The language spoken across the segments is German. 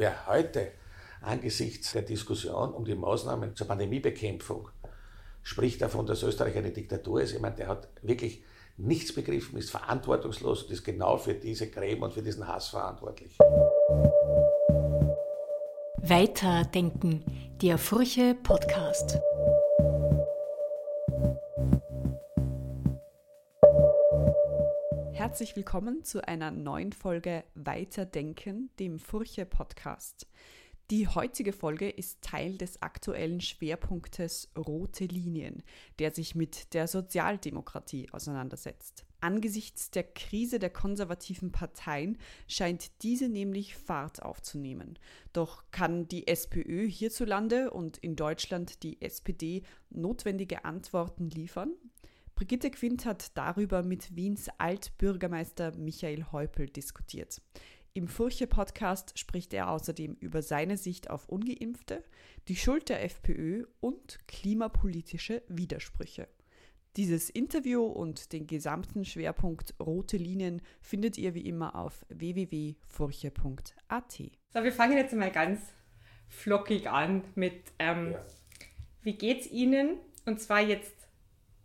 wer heute angesichts der Diskussion um die Maßnahmen zur Pandemiebekämpfung spricht davon, dass Österreich eine Diktatur ist, ich meine, der hat wirklich nichts begriffen, ist verantwortungslos und ist genau für diese Gräben und für diesen Hass verantwortlich. Weiterdenken, der Furche Podcast. Herzlich willkommen zu einer neuen Folge Weiterdenken, dem Furche Podcast. Die heutige Folge ist Teil des aktuellen Schwerpunktes Rote Linien, der sich mit der Sozialdemokratie auseinandersetzt. Angesichts der Krise der konservativen Parteien scheint diese nämlich Fahrt aufzunehmen. Doch kann die SPÖ hierzulande und in Deutschland die SPD notwendige Antworten liefern? Brigitte Quint hat darüber mit Wiens Altbürgermeister Michael Häupl diskutiert. Im Furche-Podcast spricht er außerdem über seine Sicht auf Ungeimpfte, die Schuld der FPÖ und klimapolitische Widersprüche. Dieses Interview und den gesamten Schwerpunkt Rote Linien findet ihr wie immer auf www.furche.at. So, wir fangen jetzt mal ganz flockig an mit, ähm, ja. wie geht's Ihnen? Und zwar jetzt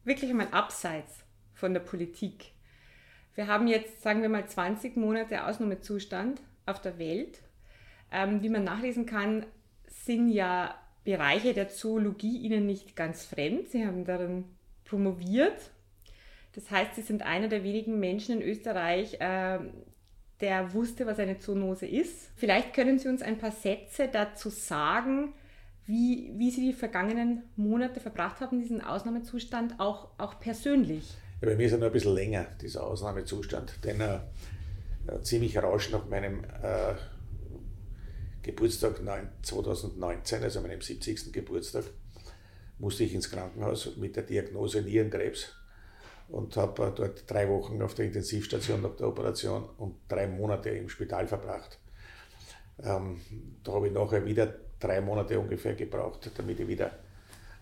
wirklich einmal abseits von der Politik. Wir haben jetzt, sagen wir mal, 20 Monate Ausnahmezustand auf der Welt. Ähm, wie man nachlesen kann, sind ja Bereiche der Zoologie Ihnen nicht ganz fremd. Sie haben darin promoviert. Das heißt, Sie sind einer der wenigen Menschen in Österreich, äh, der wusste, was eine Zoonose ist. Vielleicht können Sie uns ein paar Sätze dazu sagen, wie, wie Sie die vergangenen Monate verbracht haben, diesen Ausnahmezustand, auch, auch persönlich. Ja, bei mir ist er noch ein bisschen länger, dieser Ausnahmezustand, denn äh, ziemlich rasch nach meinem äh, Geburtstag 2019, also meinem 70. Geburtstag, musste ich ins Krankenhaus mit der Diagnose Nierenkrebs und habe äh, dort drei Wochen auf der Intensivstation nach der Operation und drei Monate im Spital verbracht. Ähm, da habe ich nachher wieder drei Monate ungefähr gebraucht, damit ich wieder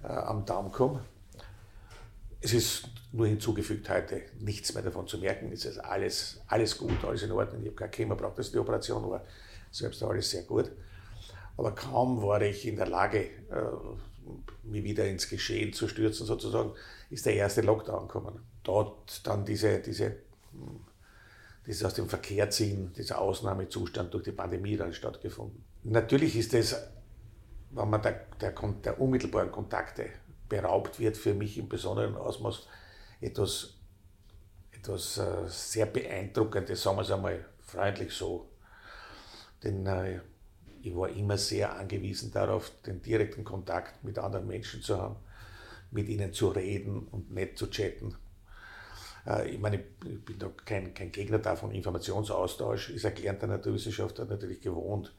äh, am Darm komme. Es ist nur hinzugefügt heute nichts mehr davon zu merken. Es ist alles, alles gut, alles in Ordnung. Ich habe kein Chemo braucht, dass die Operation war. Selbst alles sehr gut. Aber kaum war ich in der Lage, äh, mich wieder ins Geschehen zu stürzen, sozusagen, ist der erste Lockdown gekommen. Dort dann diese, diese, dieses aus dem Verkehr ziehen, dieser Ausnahmezustand durch die Pandemie dann stattgefunden. Natürlich ist es, wenn man der, der, der unmittelbaren Kontakte beraubt wird, für mich im besonderen Ausmaß etwas, etwas äh, sehr beeindruckendes, sagen wir es einmal freundlich so. Denn äh, ich war immer sehr angewiesen darauf, den direkten Kontakt mit anderen Menschen zu haben, mit ihnen zu reden und nicht zu chatten. Äh, ich meine, ich bin da kein, kein Gegner davon. Informationsaustausch ist ein gelernter Naturwissenschaftler natürlich gewohnt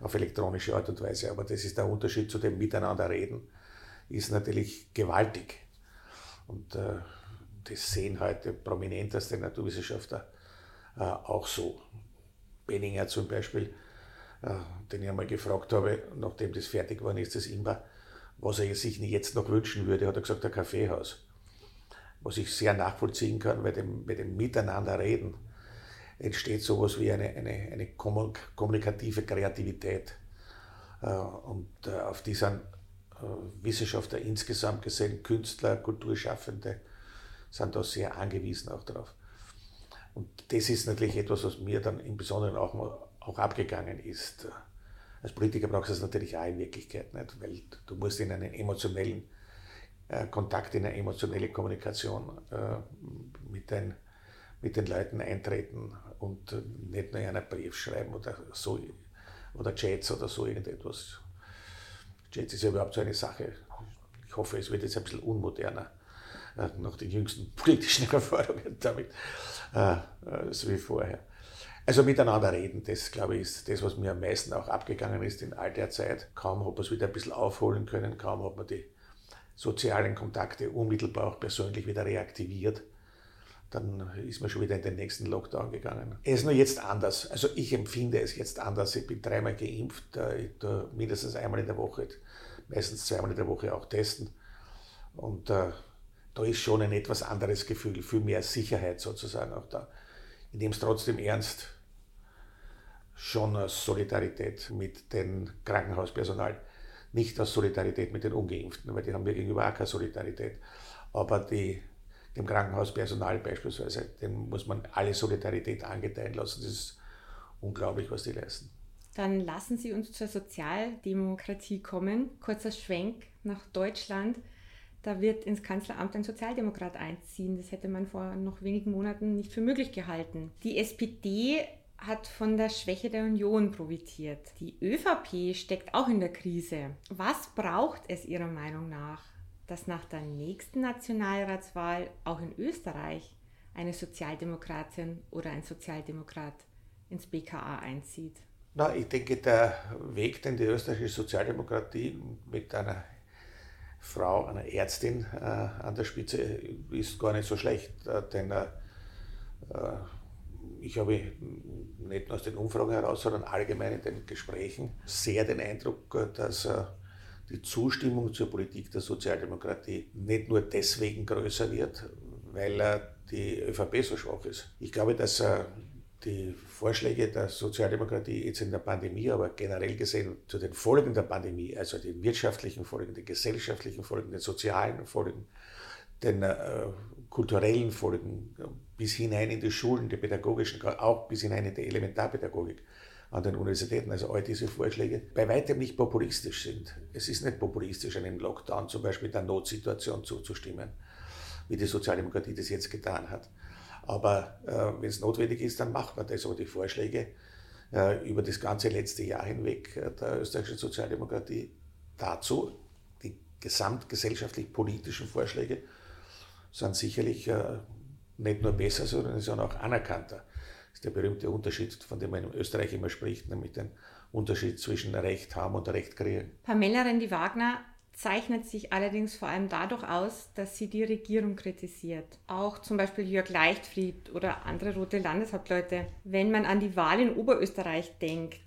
auf elektronische Art und Weise, aber das ist der Unterschied zu dem Miteinanderreden ist natürlich gewaltig. Und äh, das sehen heute prominenteste Naturwissenschaftler äh, auch so. Benninger zum Beispiel, äh, den ich einmal gefragt habe, nachdem das fertig war, ist das immer, was er sich jetzt noch wünschen würde, hat er gesagt, ein Kaffeehaus. Was ich sehr nachvollziehen kann, bei dem, bei dem Miteinanderreden entsteht sowas wie eine, eine, eine kommunikative Kreativität. Äh, und äh, auf diesen äh, Wissenschaftler insgesamt gesehen, Künstler, Kulturschaffende, sind da sehr angewiesen auch darauf. Und das ist natürlich etwas, was mir dann im Besonderen auch, auch abgegangen ist. Als Politiker brauchst du es natürlich auch in Wirklichkeit nicht, weil du musst in einen emotionellen Kontakt, in eine emotionelle Kommunikation mit, den, mit den Leuten eintreten und nicht nur in einen Brief schreiben oder so oder Chats oder so irgendetwas. Jets ist ja überhaupt so eine Sache. Ich hoffe, es wird jetzt ein bisschen unmoderner äh, nach den jüngsten politischen Erfahrungen damit, äh, so wie vorher. Also miteinander reden, das glaube ich ist das, was mir am meisten auch abgegangen ist in all der Zeit. Kaum hat man es wieder ein bisschen aufholen können, kaum hat man die sozialen Kontakte unmittelbar auch persönlich wieder reaktiviert dann ist man schon wieder in den nächsten Lockdown gegangen. Es ist nur jetzt anders. Also ich empfinde es jetzt anders. Ich bin dreimal geimpft, ich tue mindestens einmal in der Woche, meistens zweimal in der Woche auch testen. Und äh, da ist schon ein etwas anderes Gefühl, viel mehr Sicherheit sozusagen auch da. Ich nehme es trotzdem ernst. schon aus Solidarität mit dem Krankenhauspersonal, nicht aus Solidarität mit den Ungeimpften, weil die haben wir gegenüber auch keine Solidarität. Aber die, dem Krankenhauspersonal beispielsweise, dem muss man alle Solidarität angedeihen lassen. Das ist unglaublich, was die leisten. Dann lassen Sie uns zur Sozialdemokratie kommen. Kurzer Schwenk nach Deutschland. Da wird ins Kanzleramt ein Sozialdemokrat einziehen. Das hätte man vor noch wenigen Monaten nicht für möglich gehalten. Die SPD hat von der Schwäche der Union profitiert. Die ÖVP steckt auch in der Krise. Was braucht es Ihrer Meinung nach, dass nach der nächsten Nationalratswahl auch in Österreich eine Sozialdemokratin oder ein Sozialdemokrat ins BKA einzieht? Na, ich denke, der Weg, den die österreichische Sozialdemokratie mit einer Frau, einer Ärztin äh, an der Spitze ist gar nicht so schlecht, äh, denn äh, ich habe nicht nur aus den Umfragen heraus, sondern allgemein in den Gesprächen sehr den Eindruck, dass äh, die Zustimmung zur Politik der Sozialdemokratie nicht nur deswegen größer wird, weil die ÖVP so schwach ist. Ich glaube, dass die Vorschläge der Sozialdemokratie jetzt in der Pandemie, aber generell gesehen zu den Folgen der Pandemie, also den wirtschaftlichen Folgen, den gesellschaftlichen Folgen, den sozialen Folgen, den äh, kulturellen Folgen, bis hinein in die Schulen, die pädagogischen, auch bis hinein in die Elementarpädagogik an den Universitäten, also all diese Vorschläge, bei weitem nicht populistisch sind. Es ist nicht populistisch, einem Lockdown zum Beispiel der Notsituation zuzustimmen, wie die Sozialdemokratie das jetzt getan hat. Aber äh, wenn es notwendig ist, dann macht man das. Aber die Vorschläge äh, über das ganze letzte Jahr hinweg äh, der österreichischen Sozialdemokratie dazu, die gesamtgesellschaftlich politischen Vorschläge, sind sicherlich äh, nicht nur besser, sondern sind auch anerkannter. Ist der berühmte Unterschied, von dem man in Österreich immer spricht, nämlich den Unterschied zwischen Recht haben und Recht kriegen. Pamela Rendi-Wagner zeichnet sich allerdings vor allem dadurch aus, dass sie die Regierung kritisiert. Auch zum Beispiel Jörg Leichtfried oder andere rote Landeshauptleute. Wenn man an die Wahl in Oberösterreich denkt,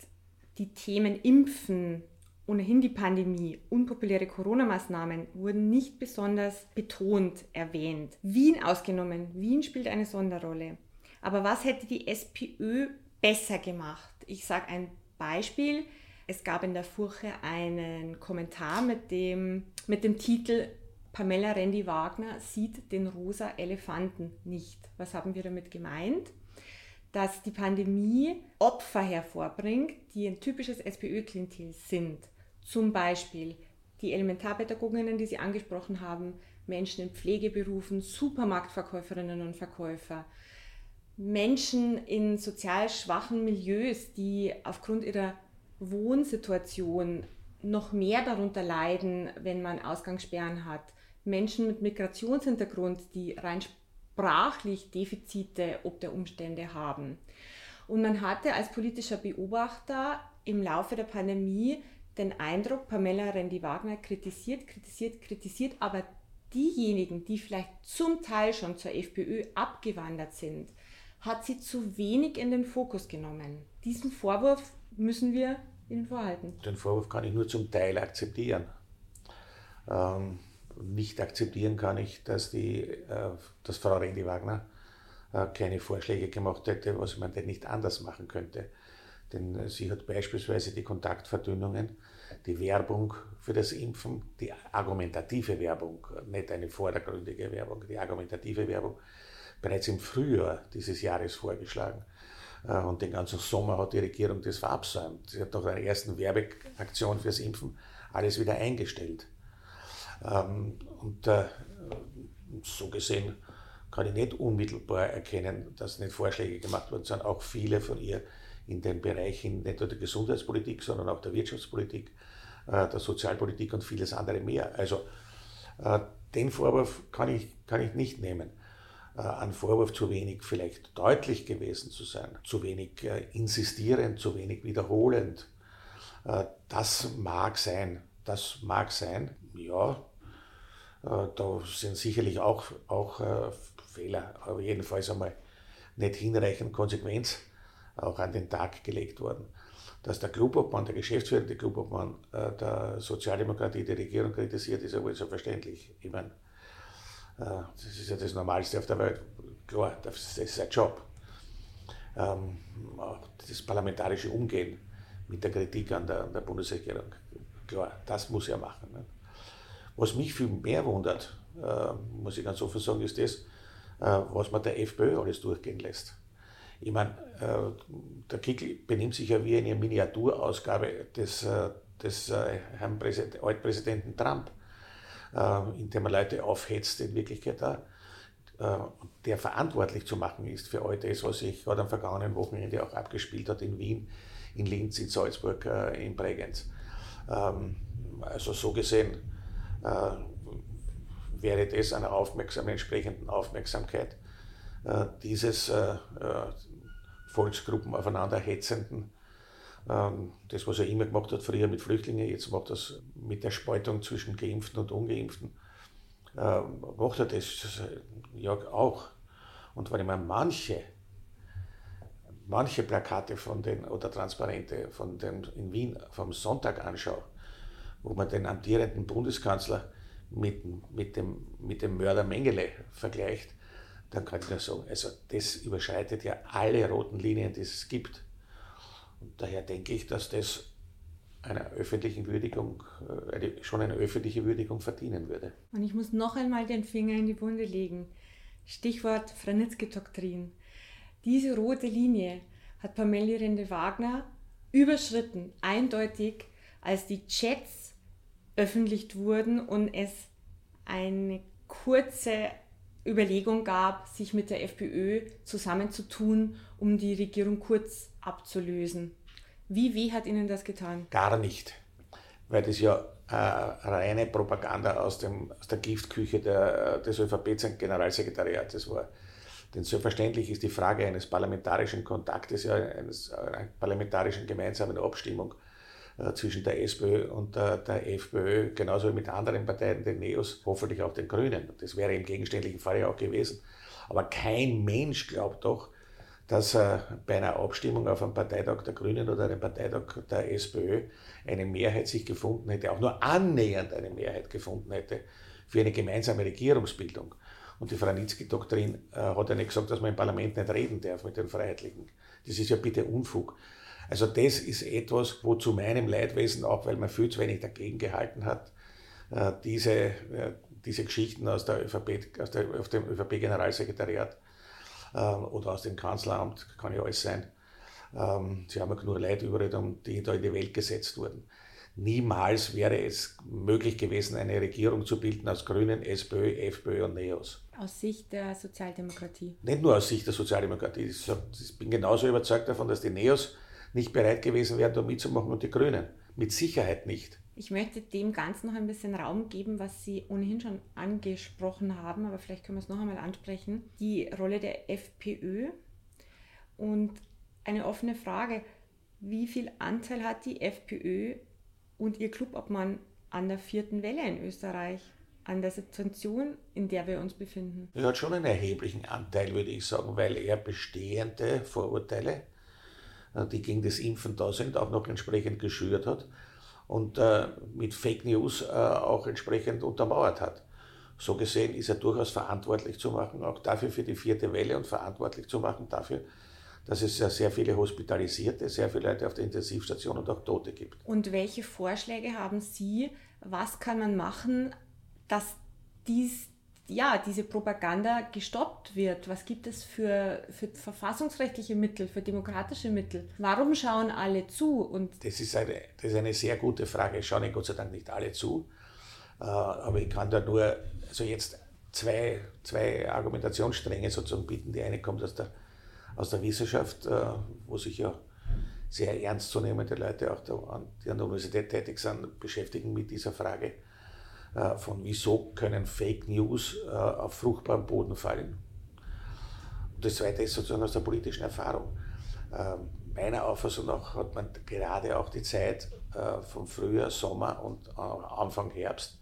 die Themen Impfen, ohnehin die Pandemie, unpopuläre Corona-Maßnahmen wurden nicht besonders betont erwähnt. Wien ausgenommen. Wien spielt eine Sonderrolle. Aber was hätte die SPÖ besser gemacht? Ich sage ein Beispiel. Es gab in der Furche einen Kommentar mit dem, mit dem Titel Pamela Rendi Wagner sieht den rosa Elefanten nicht. Was haben wir damit gemeint? Dass die Pandemie Opfer hervorbringt, die ein typisches SPÖ-Klientel sind. Zum Beispiel die Elementarpädagoginnen, die Sie angesprochen haben, Menschen in Pflegeberufen, Supermarktverkäuferinnen und Verkäufer, Menschen in sozial schwachen Milieus, die aufgrund ihrer Wohnsituation noch mehr darunter leiden, wenn man Ausgangssperren hat. Menschen mit Migrationshintergrund, die rein sprachlich Defizite ob der Umstände haben. Und man hatte als politischer Beobachter im Laufe der Pandemie den Eindruck, Pamela Rendi-Wagner kritisiert, kritisiert, kritisiert, aber diejenigen, die vielleicht zum Teil schon zur FPÖ abgewandert sind, hat sie zu wenig in den Fokus genommen. Diesen Vorwurf müssen wir ihnen vorhalten. Den Vorwurf kann ich nur zum Teil akzeptieren. Ähm, nicht akzeptieren kann ich, dass, die, äh, dass Frau Rendi-Wagner äh, keine Vorschläge gemacht hätte, was man denn nicht anders machen könnte. Denn sie hat beispielsweise die Kontaktverdünnungen, die Werbung für das Impfen, die argumentative Werbung, nicht eine vordergründige Werbung, die argumentative Werbung bereits im Frühjahr dieses Jahres vorgeschlagen. Äh, und den ganzen Sommer hat die Regierung das verabsäumt. Sie hat nach der ersten Werbeaktion fürs Impfen alles wieder eingestellt. Ähm, und äh, so gesehen kann ich nicht unmittelbar erkennen, dass nicht Vorschläge gemacht wurden, sondern auch viele von ihr in den Bereichen nicht nur der Gesundheitspolitik, sondern auch der Wirtschaftspolitik, äh, der Sozialpolitik und vieles andere mehr. Also den Vorwurf kann ich, kann ich nicht nehmen. Äh, ein Vorwurf zu wenig vielleicht deutlich gewesen zu sein, zu wenig insistierend, zu wenig wiederholend. Das mag sein, das mag sein, ja. Da sind sicherlich auch, auch Fehler, aber jedenfalls einmal nicht hinreichend Konsequenz auch an den Tag gelegt worden. Dass der Klubobmann, der geschäftsführende Klubobmann äh, der Sozialdemokratie die Regierung kritisiert, ist ja wohl so verständlich. Ich meine, äh, das ist ja das Normalste auf der Welt. Klar, das ist sein Job. ähm, das parlamentarische Umgehen mit der Kritik an der, an der Bundesregierung. Klar, das muss er machen. Ne? Was mich viel mehr wundert, äh, muss ich ganz offen sagen, ist das, äh, was man der FPÖ alles durchgehen lässt. Ich meine, äh, der Kickl benimmt sich ja wie eine Miniaturausgabe des, äh, des äh, Herrn Präsident, Altpräsidenten Trump, äh, indem er Leute aufhetzt, in Wirklichkeit da der verantwortlich zu machen ist für all das, was sich gerade am vergangenen Wochenende auch abgespielt hat in Wien, in Linz, in Salzburg, in Bregenz. Ähm, also so gesehen wäre das einer aufmerksamen, entsprechenden Aufmerksamkeit äh, dieses äh, äh, Volksgruppen aufeinander hetzenden, das, was er immer gemacht hat, früher mit Flüchtlingen, jetzt macht er das mit der Spaltung zwischen Geimpften und Ungeimpften, macht er das ja auch. Und wenn ich mir manche, manche Plakate von den, oder Transparente von den in Wien vom Sonntag anschaue, wo man den amtierenden Bundeskanzler mit, mit, dem, mit dem Mörder Mengele vergleicht, dann kann ich nur sagen, also das überschreitet ja alle roten Linien, die es gibt. Und daher denke ich, dass das einer öffentlichen Würdigung, äh, schon eine öffentliche Würdigung verdienen würde. Und ich muss noch einmal den Finger in die Wunde legen. Stichwort Franitzky-Doktrin. Diese rote Linie hat Pamela Rende-Wagner überschritten, eindeutig, als die Chats öffentlich wurden und es eine kurze Überlegung gab, sich mit der FPÖ zusammenzutun, um die Regierung Kurz abzulösen. Wie weh hat Ihnen das getan? Gar nicht, weil das ja äh, reine Propaganda aus, dem, aus der Giftküche der, des ÖVP-Generalsekretariats war. Denn selbstverständlich ist die Frage eines parlamentarischen Kontaktes, ja, eines, einer parlamentarischen gemeinsamen Abstimmung zwischen der SPÖ und der, der FPÖ, genauso wie mit anderen Parteien, den Neos, hoffentlich auch den Grünen. Das wäre im gegenständlichen Fall ja auch gewesen. Aber kein Mensch glaubt doch, dass äh, bei einer Abstimmung auf einem Parteitag der Grünen oder einem Parteitag der SPÖ eine Mehrheit sich gefunden hätte, auch nur annähernd eine Mehrheit gefunden hätte für eine gemeinsame Regierungsbildung. Und die Franitzky-Doktrin äh, hat ja nicht gesagt, dass man im Parlament nicht reden darf mit den Freiheitlichen. Das ist ja bitte Unfug. Also das ist etwas, wo zu meinem Leidwesen, auch weil man viel zu wenig dagegen gehalten hat, äh, diese, äh, diese Geschichten aus, der ÖVP, aus, der, aus dem ÖVP-Generalsekretariat ähm, oder aus dem Kanzleramt, kann ja alles sein, ähm, sie haben ja genug Leute überall, die da in die Welt gesetzt wurden. Niemals wäre es möglich gewesen, eine Regierung zu bilden aus Grünen, SPÖ, FPÖ und NEOS. Aus Sicht der Sozialdemokratie? Nicht nur aus Sicht der Sozialdemokratie. Ich bin genauso überzeugt davon, dass die NEOS nicht bereit gewesen wären, da mitzumachen und die Grünen. Mit Sicherheit nicht. Ich möchte dem Ganzen noch ein bisschen Raum geben, was Sie ohnehin schon angesprochen haben, aber vielleicht können wir es noch einmal ansprechen. Die Rolle der FPÖ und eine offene Frage. Wie viel Anteil hat die FPÖ und ihr Clubobmann an der vierten Welle in Österreich? an der Situation, in der wir uns befinden? Er hat schon einen erheblichen Anteil, würde ich sagen, weil er bestehende Vorurteile die gegen das Impfen da sind, auch noch entsprechend geschürt hat und äh, mit Fake News äh, auch entsprechend untermauert hat. So gesehen ist er durchaus verantwortlich zu machen, auch dafür für die vierte Welle und verantwortlich zu machen dafür, dass es ja sehr viele Hospitalisierte, sehr viele Leute auf der Intensivstation und auch Tote gibt. Und welche Vorschläge haben Sie? Was kann man machen, dass dies, ja, diese Propaganda gestoppt wird? Was gibt es für, für verfassungsrechtliche Mittel, für demokratische Mittel? Warum schauen alle zu? Und das, ist eine, das ist eine sehr gute Frage. Schauen Gott sei Dank nicht alle zu. Äh, aber ich kann da nur also jetzt zwei, zwei Argumentationsstränge sozusagen bieten. Die eine kommt aus der, aus der Wissenschaft, äh, wo sich ja sehr ernstzunehmende Leute, auch die an der Universität tätig sind, beschäftigen mit dieser Frage von wieso können Fake News äh, auf fruchtbaren Boden fallen. Und das zweite ist sozusagen aus der politischen Erfahrung. Ähm, meiner Auffassung nach hat man gerade auch die Zeit äh, vom Frühjahr, Sommer und Anfang Herbst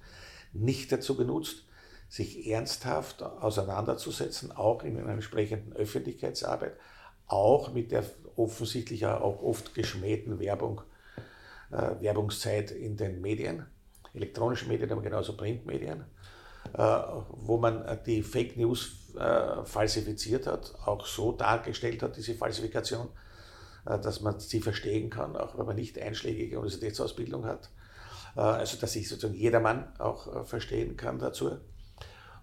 nicht dazu genutzt, sich ernsthaft auseinanderzusetzen, auch in einer entsprechenden Öffentlichkeitsarbeit, auch mit der offensichtlich auch oft geschmähten Werbung, äh, Werbungszeit in den Medien elektronischen Medien, aber genauso Printmedien, äh, wo man die Fake News äh, falsifiziert hat, auch so dargestellt hat, diese Falsifikation, äh, dass man sie verstehen kann, auch wenn man nicht einschlägige Universitätsausbildung hat. Also dass sich sozusagen jedermann auch verstehen kann dazu.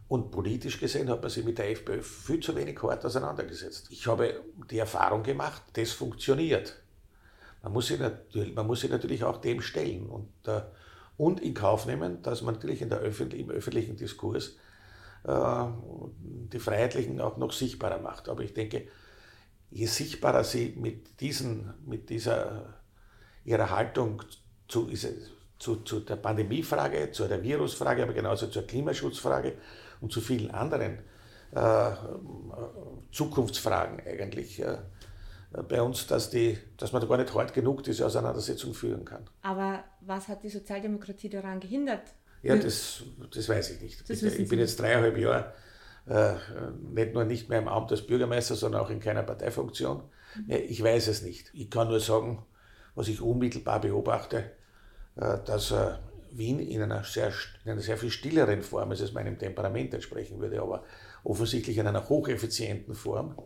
Und politisch gesehen hat man sich mit der FPÖ viel zu wenig hart auseinandergesetzt. Ich habe die Erfahrung gemacht, das funktioniert. Man muss sich natürlich, man muss sich natürlich auch dem stellen und, und in Kauf nehmen, dass man natürlich in der Öffentlich im öffentlichen Diskurs äh, die Freiheitlichen auch noch sichtbarer macht. Aber ich denke, je sichtbarer sie mit, diesen, mit dieser ihrer Haltung zu, zu, zu der Pandemiefrage, zu der Virusfrage, aber genauso zur Klimaschutzfrage und zu vielen anderen äh, Zukunftsfragen eigentlich äh, bei uns, dass, die, dass man da gar nicht hart genug diese Auseinandersetzung führen kann. Aber was hat die Sozialdemokratie daran gehindert? Ja, das, das weiß ich nicht. Ich, ich, bin jetzt dreieinhalb Jahre äh, nicht nur nicht mehr im Amt als Bürgermeister, sondern auch in keiner Parteifunktion. Mhm. Ich weiß es nicht. Ich kann nur sagen, was ich unmittelbar beobachte, äh, dass äh, Wien in einer, sehr, in einer sehr viel stilleren Form, als es meinem Temperament entsprechen würde, aber offensichtlich in einer hocheffizienten Form,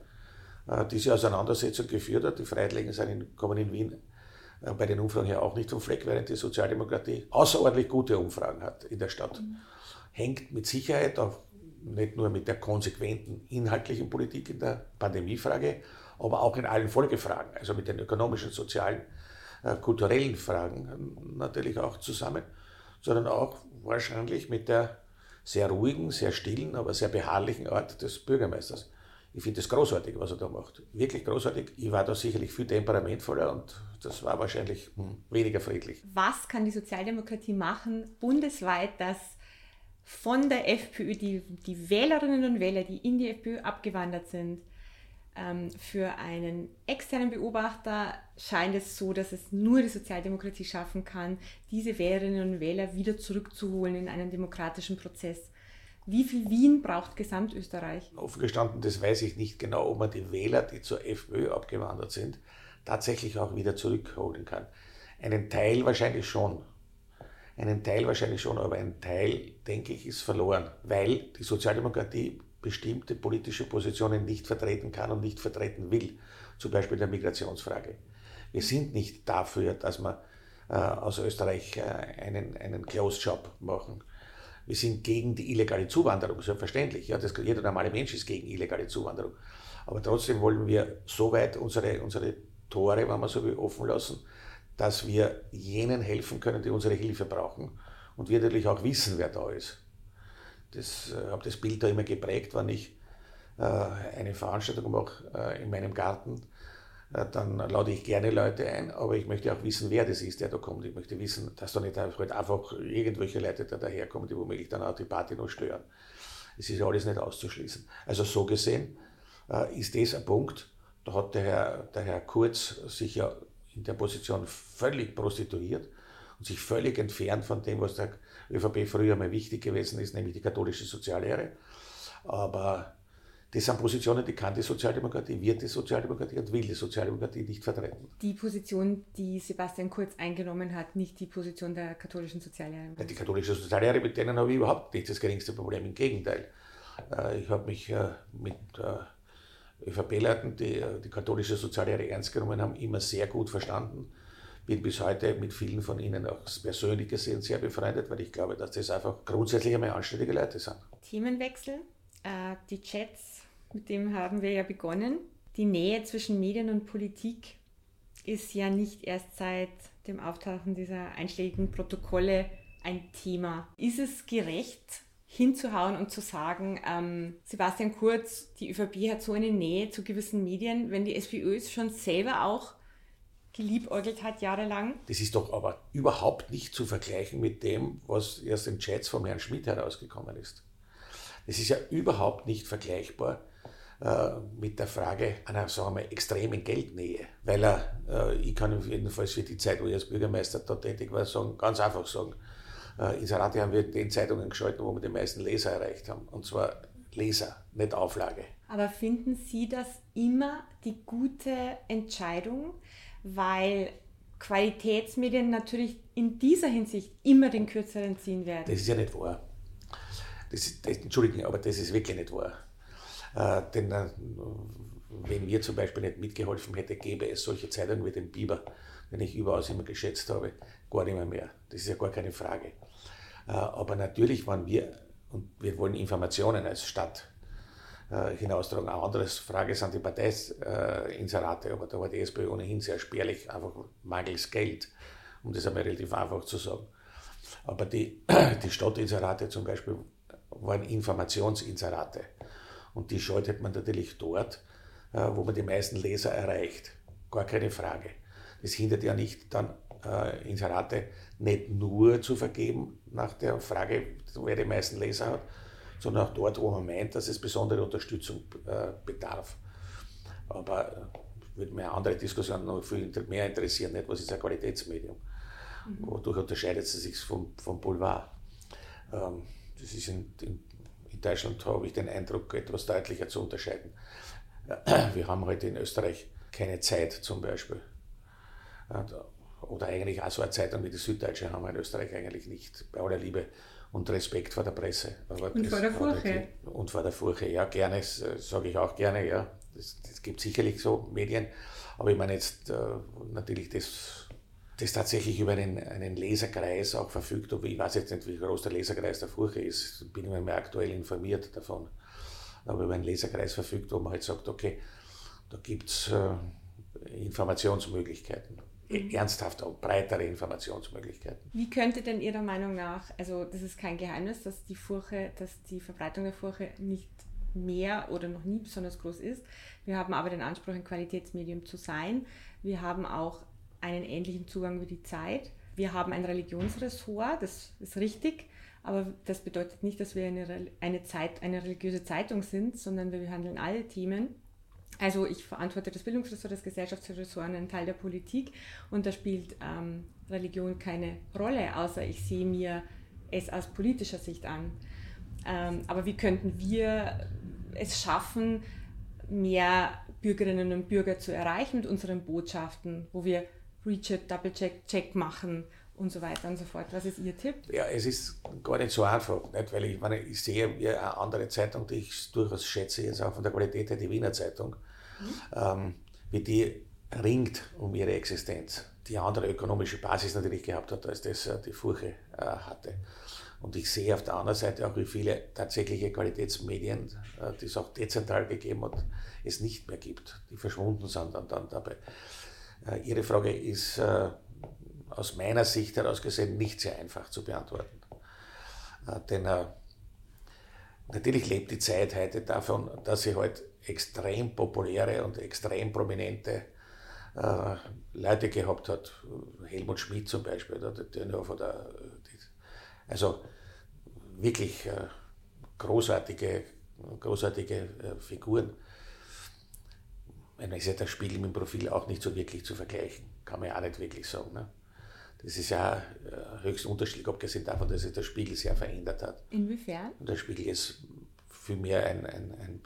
diese Auseinandersetzung geführt hat. Die Freiheitlichen in, kommen in Wien bei den Umfragen ja auch nicht vom Fleck, während die Sozialdemokratie außerordentlich gute Umfragen hat in der Stadt. Mhm. Hängt mit Sicherheit auch nicht nur mit der konsequenten inhaltlichen Politik in der Pandemiefrage, aber auch in allen Folgefragen, also mit den ökonomischen, sozialen äh, kulturellen Fragen natürlich auch zusammen, sondern auch wahrscheinlich mit der sehr ruhigen, sehr stillen, aber sehr beharrlichen Art des Bürgermeisters. Ich finde es großartig, was er da macht. Wirklich großartig. Ich war da sicherlich viel temperamentvoller und das war wahrscheinlich hm, weniger friedlich. Was kann die Sozialdemokratie machen, bundesweit, dass von der FPÖ, die, die Wählerinnen und Wähler, die in die FPÖ abgewandert sind, ähm, für einen externen Beobachter scheint es so, dass es nur die Sozialdemokratie schaffen kann, diese Wählerinnen und Wähler wieder zurückzuholen in einen demokratischen Prozess. Wie viel Wien braucht Gesamtösterreich? Offen gestanden, das weiß ich nicht genau, ob man die Wähler, die zur FPÖ abgewandert sind, tatsächlich auch wieder zurückholen kann. Einen Teil wahrscheinlich schon. Einen Teil wahrscheinlich schon, aber ein Teil, denke ich, ist verloren, weil die Sozialdemokratie bestimmte politische Positionen nicht vertreten kann und nicht vertreten will, zum Beispiel der Migrationsfrage. Wir sind nicht dafür, dass wir äh, aus Österreich äh, einen, einen Closed Job machen. Wir sind gegen die illegale Zuwanderung, selbstverständlich. Ja, das, jeder normale Mensch ist gegen illegale Zuwanderung. Aber trotzdem wollen wir so weit unsere, unsere Tore, wenn wir so will, offen lassen, dass wir jenen helfen können, die unsere Hilfe brauchen. Und wir natürlich auch wissen, wer da ist das, äh, habe das Bild da immer geprägt, wenn ich äh, eine Veranstaltung mache äh, in meinem Garten, dann lade ich gerne Leute ein, aber ich möchte auch wissen, wer das ist, der da kommt. Ich möchte wissen, dass da nicht halt einfach irgendwelche Leute da daherkommen, die womöglich dann auch die Party noch stören. Es ist alles nicht auszuschließen. Also so gesehen äh, ist das ein Punkt, da hat der Herr, der Herr Kurz sich ja in der Position völlig prostituiert und sich völlig entfernt von dem, was der ÖVP früher mal wichtig gewesen ist, nämlich die katholische Soziallehre. Aber das sind Positionen, die kann die Sozialdemokratie, wird die Sozialdemokratie und will die Sozialdemokratie nicht vertreten. Die Position, die Sebastian Kurz eingenommen hat, nicht die Position der katholischen Soziallehre? Ja, die katholische Soziallehre, mit denen habe ich überhaupt nicht das geringste Problem. Im Gegenteil. Äh, ich habe mich äh, mit äh, ÖVP-Leuten, die die katholische Soziallehre ernst genommen haben, immer sehr gut verstanden bin bis heute mit vielen von ihnen auch persönlich gesehen sehr befreundet, weil ich glaube, dass das einfach grundsätzlich einmal anständige Leute sind. Themenwechsel. Die Chats, mit dem haben wir ja begonnen. Die Nähe zwischen Medien und Politik ist ja nicht erst seit dem Auftauchen dieser einschlägigen Protokolle ein Thema. Ist es gerecht, hinzuhauen und zu sagen, ähm, Sebastian Kurz, die ÖVP hat so eine Nähe zu gewissen Medien, wenn die SPÖ es schon selber auch geliebäugelt hat jahrelang. Das ist doch aber überhaupt nicht zu vergleichen mit dem, was erst in Chats vom Herrn Schmidt herausgekommen ist. Das ist ja überhaupt nicht vergleichbar mit der Frage einer, sagen wir mal, extremen Geldnähe. Weil er, äh, ich kann jedenfalls für die Zeit, wo ich als Bürgermeister da tätig war, sagen, ganz einfach sagen, äh, Inserate haben wir in den Zeitungen geschalten, wo wir die meisten Leser erreicht haben. Und zwar Leser, nicht Auflage. Aber finden Sie das immer die gute Entscheidung? weil Qualitätsmedien natürlich in dieser Hinsicht immer den kürzeren ziehen werden. Das ist ja nicht wahr. Das ist, das, Entschuldigung, aber das ist wirklich nicht wahr. Äh, denn äh, wenn wir zum Beispiel nicht mitgeholfen hätten, gäbe es solche Zeitungen wie den Biber, den ich überaus immer geschätzt habe, gar nicht mehr mehr. Das ist ja gar keine Frage. Äh, aber natürlich waren wir, und wir wollen Informationen als Stadt hinaustragen. Eine andere Frage sind die Parteiinserate, aber da war die SPÖ ohnehin sehr spärlich, einfach mangels Geld, um das einmal relativ einfach zu sagen. Aber die, die Stadtinserate zum Beispiel waren Informationsinserate. Und die schaltet man natürlich dort, äh, wo man die meisten Leser erreicht. Gar keine Frage. Das hindert ja nicht, dann äh, Inserate nicht nur zu vergeben nach der Frage, wer die meisten Leser hat, sondern auch dort, wo man meint, dass es besondere Unterstützung äh, bedarf. Aber äh, würde mir eine andere Diskussion noch viel mehr interessieren, nicht was ist ein Qualitätsmedium. Mhm. Wodurch unterscheidet es sich vom, vom Boulevard? Ähm, das ist in, in, in Deutschland, habe ich den Eindruck, etwas deutlicher zu unterscheiden. Wir haben heute in Österreich keine Zeit zum Beispiel. Oder eigentlich auch so eine Zeitung wie die Süddeutsche haben wir in Österreich eigentlich nicht. Bei aller Liebe und Respekt vor der Presse. Aber und vor der Furche. Und vor der Furche, ja, gerne, sage ich auch gerne, ja. Es gibt sicherlich so Medien, aber ich meine jetzt äh, natürlich das, das tatsächlich über einen, einen Leserkreis auch verfügt, aber ich weiß jetzt nicht, wie groß der Leserkreis der Furche ist, bin ich mir mehr aktuell informiert davon. Aber über einen Leserkreis verfügt, wo man halt sagt, okay, da gibt es äh, Informationsmöglichkeiten. Mhm. ernsthafter und breitere Informationsmöglichkeiten. Wie könnte denn Ihrer Meinung nach, also das ist kein Geheimnis, dass die Furche, dass die Verbreitung der Furche nicht mehr oder noch nie besonders groß ist. Wir haben aber den Anspruch, ein Qualitätsmedium zu sein. Wir haben auch einen ähnlichen Zugang wie die Zeit. Wir haben ein Religionsressort, das ist richtig, aber das bedeutet nicht, dass wir eine, eine, Zeit, eine religiöse Zeitung sind, sondern wir behandeln alle Themen also ich verantworte das Bildungsressort, das Gesellschaftsressort, einen Teil der Politik und da spielt ähm, Religion keine Rolle, außer ich sehe mir es aus politischer Sicht an. Ähm, aber wie könnten wir es schaffen, mehr Bürgerinnen und Bürger zu erreichen mit unseren Botschaften, wo wir Recheck, Double-Check, Check machen und so weiter und so fort. Was ist Ihr Tipp? Ja, es ist gar nicht so einfach, nicht? weil ich, meine, ich sehe eine andere Zeitung, die ich durchaus schätze, jetzt auch von der Qualität her, die Wiener Zeitung, mhm. ähm, wie die ringt um ihre Existenz, die eine andere ökonomische Basis natürlich gehabt hat, als das äh, die Furche äh, hatte. Und ich sehe auf der anderen Seite auch, wie viele tatsächliche Qualitätsmedien, äh, die es auch dezentral gegeben hat, es nicht mehr gibt, die verschwunden sind dann, dann dabei. Äh, ihre Frage ist äh, aus meiner Sicht heraus gesehen nicht sehr einfach zu beantworten. Äh, denn natürlich lebt die Zeit heute davon, dass sie halt extrem populäre und extrem prominente Leute gehabt hat. Helmut Schmidt zum Beispiel, der, der von der, also wirklich großartige, großartige Figuren. Ist ja der Spiegel mit dem Profil auch nicht so wirklich zu vergleichen, kann man ja auch nicht wirklich sagen. Ne? Das ist ja äh, höchst unterschiedlich, abgesehen davon, dass sich der Spiegel sehr verändert hat. Inwiefern? Und der Spiegel ist für mich ein, ein, ein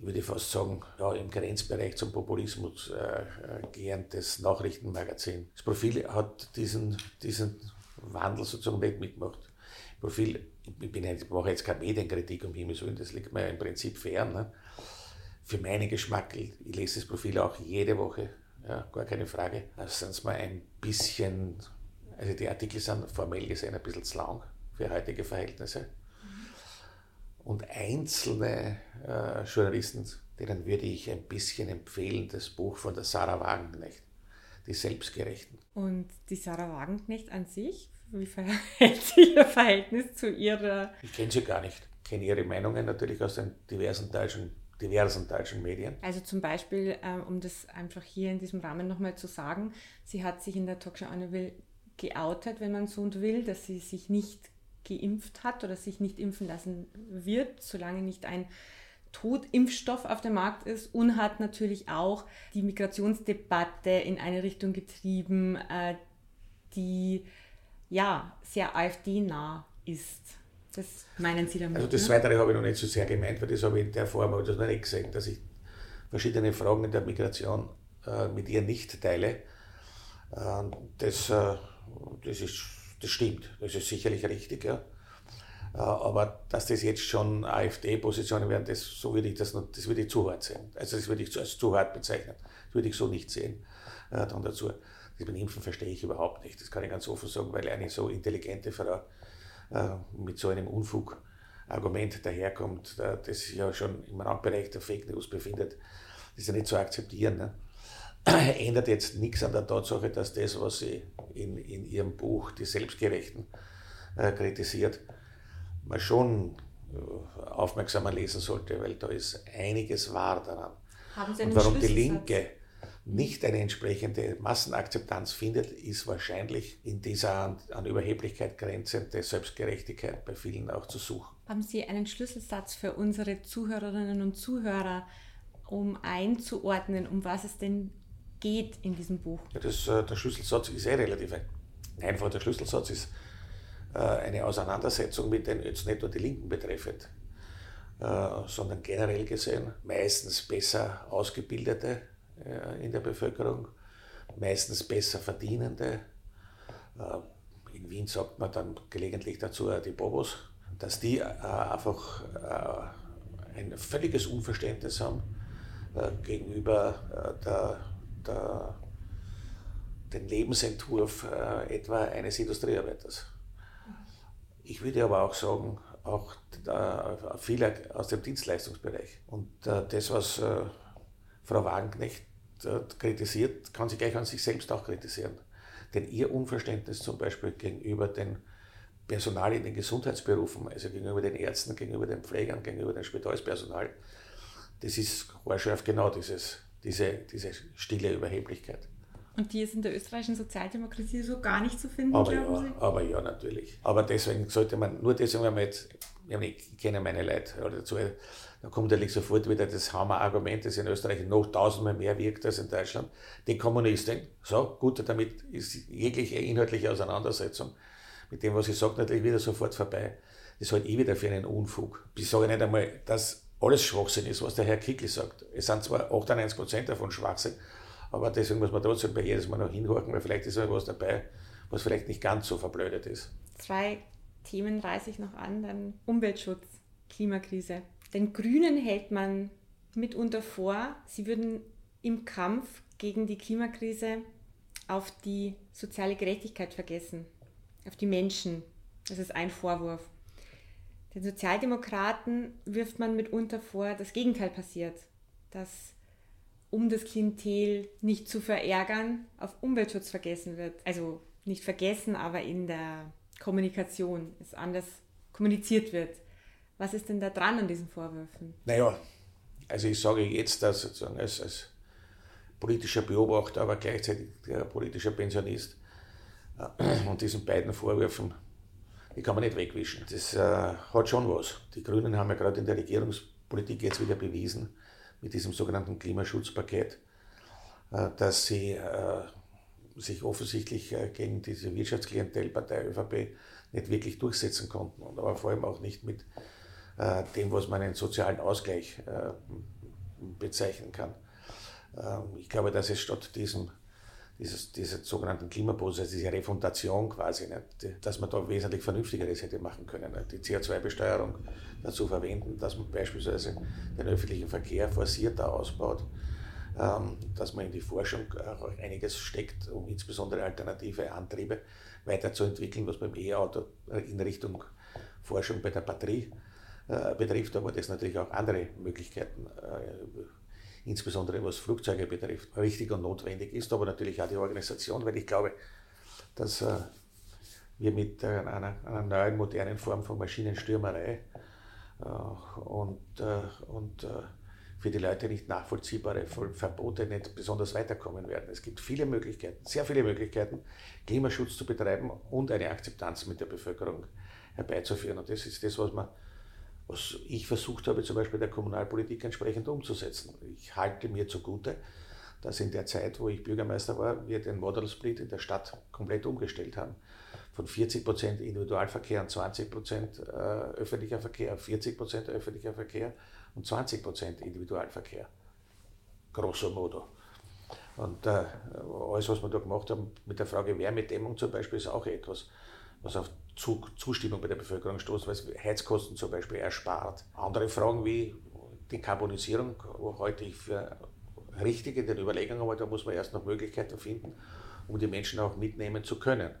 ich würde fast sagen, ja, im Grenzbereich zum Populismus äh, äh, gehendes Nachrichtenmagazin. Das Profil hat diesen, diesen Wandel sozusagen nicht mitgemacht. Profil, ich, bin, ich mache jetzt keine Medienkritik um Himmels Willen, das liegt mir im Prinzip fern. Ne? Für meinen Geschmack, ich, lese das Profil auch jede Woche, ja, gar keine Frage. Also sind es mal ein bisschen, also die Artikel sind formell gesehen ein bisschen zu lang für heutige Verhältnisse und einzelne äh, Journalisten, denen würde ich ein bisschen empfehlen, das Buch von der Sarah Wagenknecht, die Selbstgerechten. Und die Sarah Wagenknecht an sich, wie verhält sich ihr Verhältnis zu ihrer... Ich kenne sie gar nicht. Ich kenne ihre Meinungen natürlich aus den diversen deutschen diversen deutschen Medien. Also zum Beispiel, ähm, um das einfach hier in diesem Rahmen nochmal zu sagen, sie hat sich in der Talkshow Anne Will geoutet, wenn man so will, dass sie sich nicht geimpft hat oder sich nicht impfen lassen wird, solange nicht ein Totimpfstoff auf dem Markt ist und hat natürlich auch die Migrationsdebatte in eine Richtung getrieben, äh, die ja sehr AfD-nah ist. Das meinen Sie damit? Also das Zweite habe ich noch nicht so sehr gemeint, weil das habe ich in der Form das noch nicht gesehen, dass ich verschiedene Fragen in der Migration äh, mit ihr nicht teile. Äh, das, äh, das ist das stimmt, das ist sicherlich richtig. Ja. aber dass das jetzt schon AfD-Positionen werden, das, so würde ich das, das würde ich zu hart sehen. Also das würde ich als zu hart bezeichnen. Das würde ich so nicht sehen. Äh, dann dazu. Das mit Impfen verstehe ich überhaupt nicht. Das kann ich ganz offen sagen, weil eine so intelligente Frau äh, mit so einem Unfug-Argument daherkommt, äh, das sich ja schon im Randbereich der Fake News befindet, ist ja nicht zu akzeptieren. Ne? Ändert jetzt nichts an der Tatsache, dass das, was sie in, in ihrem Buch, die Selbstgerechten, äh, kritisiert, man schon äh, aufmerksamer lesen sollte, weil da ist einiges wahr daran. Und warum die Linke nicht eine entsprechende Massenakzeptanz findet, ist wahrscheinlich in dieser an, an Überheblichkeit grenzende Selbstgerechtigkeit bei vielen auch zu suchen. Haben Sie einen Schlüsselsatz für unsere Zuhörerinnen und Zuhörer, um einzuordnen, um was es denn geht in diesem Buch? Ja, das, äh, der Schlüsselsatz ist eh relativ einfach. Der Schlüsselsatz ist äh, eine Auseinandersetzung mit den jetzt nicht nur die Linken betreffend, äh, sondern generell gesehen meistens besser ausgebildete in der Bevölkerung, meistens besser verdienende. Äh, in Wien sagt man dann gelegentlich dazu die Bobos, dass die äh, einfach ein völliges Unverständnis haben gegenüber der, der, den Lebensentwurf etwa eines Industriearbeiters. Ich würde aber auch sagen, auch viele aus dem Dienstleistungsbereich. Und das, was Frau Wagenknecht kritisiert, kann sie gleich an sich selbst auch kritisieren. Denn ihr Unverständnis zum Beispiel gegenüber dem Personal in den Gesundheitsberufen, also gegenüber den Ärzten, gegenüber den Pflegern, gegenüber dem Spitalspersonal, das ist haarscharf genau dieses, diese, diese stille Überheblichkeit. Und die ist in der österreichischen Sozialdemokratie so gar nicht zu finden, aber ja, Sie? Aber ja, natürlich. Aber deswegen sollte man, nur deswegen, wenn man jetzt, ich kenne meine Leute dazu, da kommt natürlich sofort wieder das Hammer-Argument, das in Österreich noch tausendmal mehr wirkt als in Deutschland. Die Kommunisten, so, gut, damit ist jegliche inhaltliche Auseinandersetzung mit dem, was ich sage, natürlich wieder sofort vorbei. Das halte ich wieder für einen Unfug. Ich sage nicht einmal, dass alles Schwachsinn ist, was der Herr Kickl sagt. Es sind zwar 98% davon Schwachsinn, aber deswegen muss man trotzdem bei jedes Mal noch hinhorchen, weil vielleicht ist etwas dabei, was vielleicht nicht ganz so verblödet ist. Zwei Themen reiße ich noch an, dann Umweltschutz, Klimakrise. Den Grünen hält man mitunter vor, sie würden im Kampf gegen die Klimakrise auf die soziale Gerechtigkeit vergessen, auf die Menschen. Das ist ein Vorwurf. Den Sozialdemokraten wirft man mitunter vor, das Gegenteil passiert, dass um das Klientel nicht zu verärgern, auf Umweltschutz vergessen wird. Also nicht vergessen, aber in der Kommunikation es anders kommuniziert wird. Was ist denn da dran an diesen Vorwürfen? Naja, also ich sage jetzt dass sozusagen als, als politischer Beobachter, aber gleichzeitig politischer Pensionist äh, und diesen beiden Vorwürfen, die kann man nicht wegwischen. Das äh, hat schon was. Die Grünen haben ja gerade in der Regierungspolitik jetzt wieder bewiesen, mit diesem sogenannten Klimaschutzpaket, äh, dass sie äh, sich offensichtlich äh, gegen diese Wirtschaftsklientelpartei ÖVP nicht wirklich durchsetzen konnten und aber vor allem auch nicht mit dem, was man einen sozialen Ausgleich äh, bezeichnen kann. Ähm, ich glaube, dass es statt diesem dieses, diese sogenannten Klimaposition, also diese Refundation quasi, nicht, dass man da wesentlich Vernünftigeres hätte machen können. Nicht? Die CO2-Besteuerung dazu verwenden, dass man beispielsweise den öffentlichen Verkehr forcierter ausbaut, ähm, dass man in die Forschung auch einiges steckt, um insbesondere alternative Antriebe weiterzuentwickeln, was beim E-Auto in Richtung Forschung bei der Batterie äh, betrifft, aber das natürlich auch andere Möglichkeiten, äh, insbesondere was Flugzeuge betrifft, richtig und notwendig ist, aber natürlich auch die Organisation, weil ich glaube, dass äh, wir mit einer, einer neuen, modernen Form von Maschinenstürmerei und, und für die Leute nicht nachvollziehbare Verbote nicht besonders weiterkommen werden. Es gibt viele Möglichkeiten, sehr viele Möglichkeiten, Klimaschutz zu betreiben und eine Akzeptanz mit der Bevölkerung herbeizuführen. Und das ist das, was man was ich versucht habe, zum Beispiel der Kommunalpolitik entsprechend umzusetzen. Ich halte mir zugute, dass in der Zeit, wo ich Bürgermeister war, wir den Model Split in der Stadt komplett umgestellt haben. Von 40 Prozent Individualverkehr und 20 Prozent äh, öffentlicher Verkehr, 40 Prozent öffentlicher Verkehr und 20 Prozent Individualverkehr. Grosso modo. Und äh, alles, was wir da gemacht haben mit der Frage Wärmedämmung zum Beispiel, ist auch etwas, was auf Zustimmung bei der Bevölkerung stoßt, weil es Heizkosten zum Beispiel erspart. Andere Fragen wie die Karbonisierung, heute ich für richtig in den Überlegungen, aber da muss man erst noch Möglichkeiten finden, um die Menschen auch mitnehmen zu können.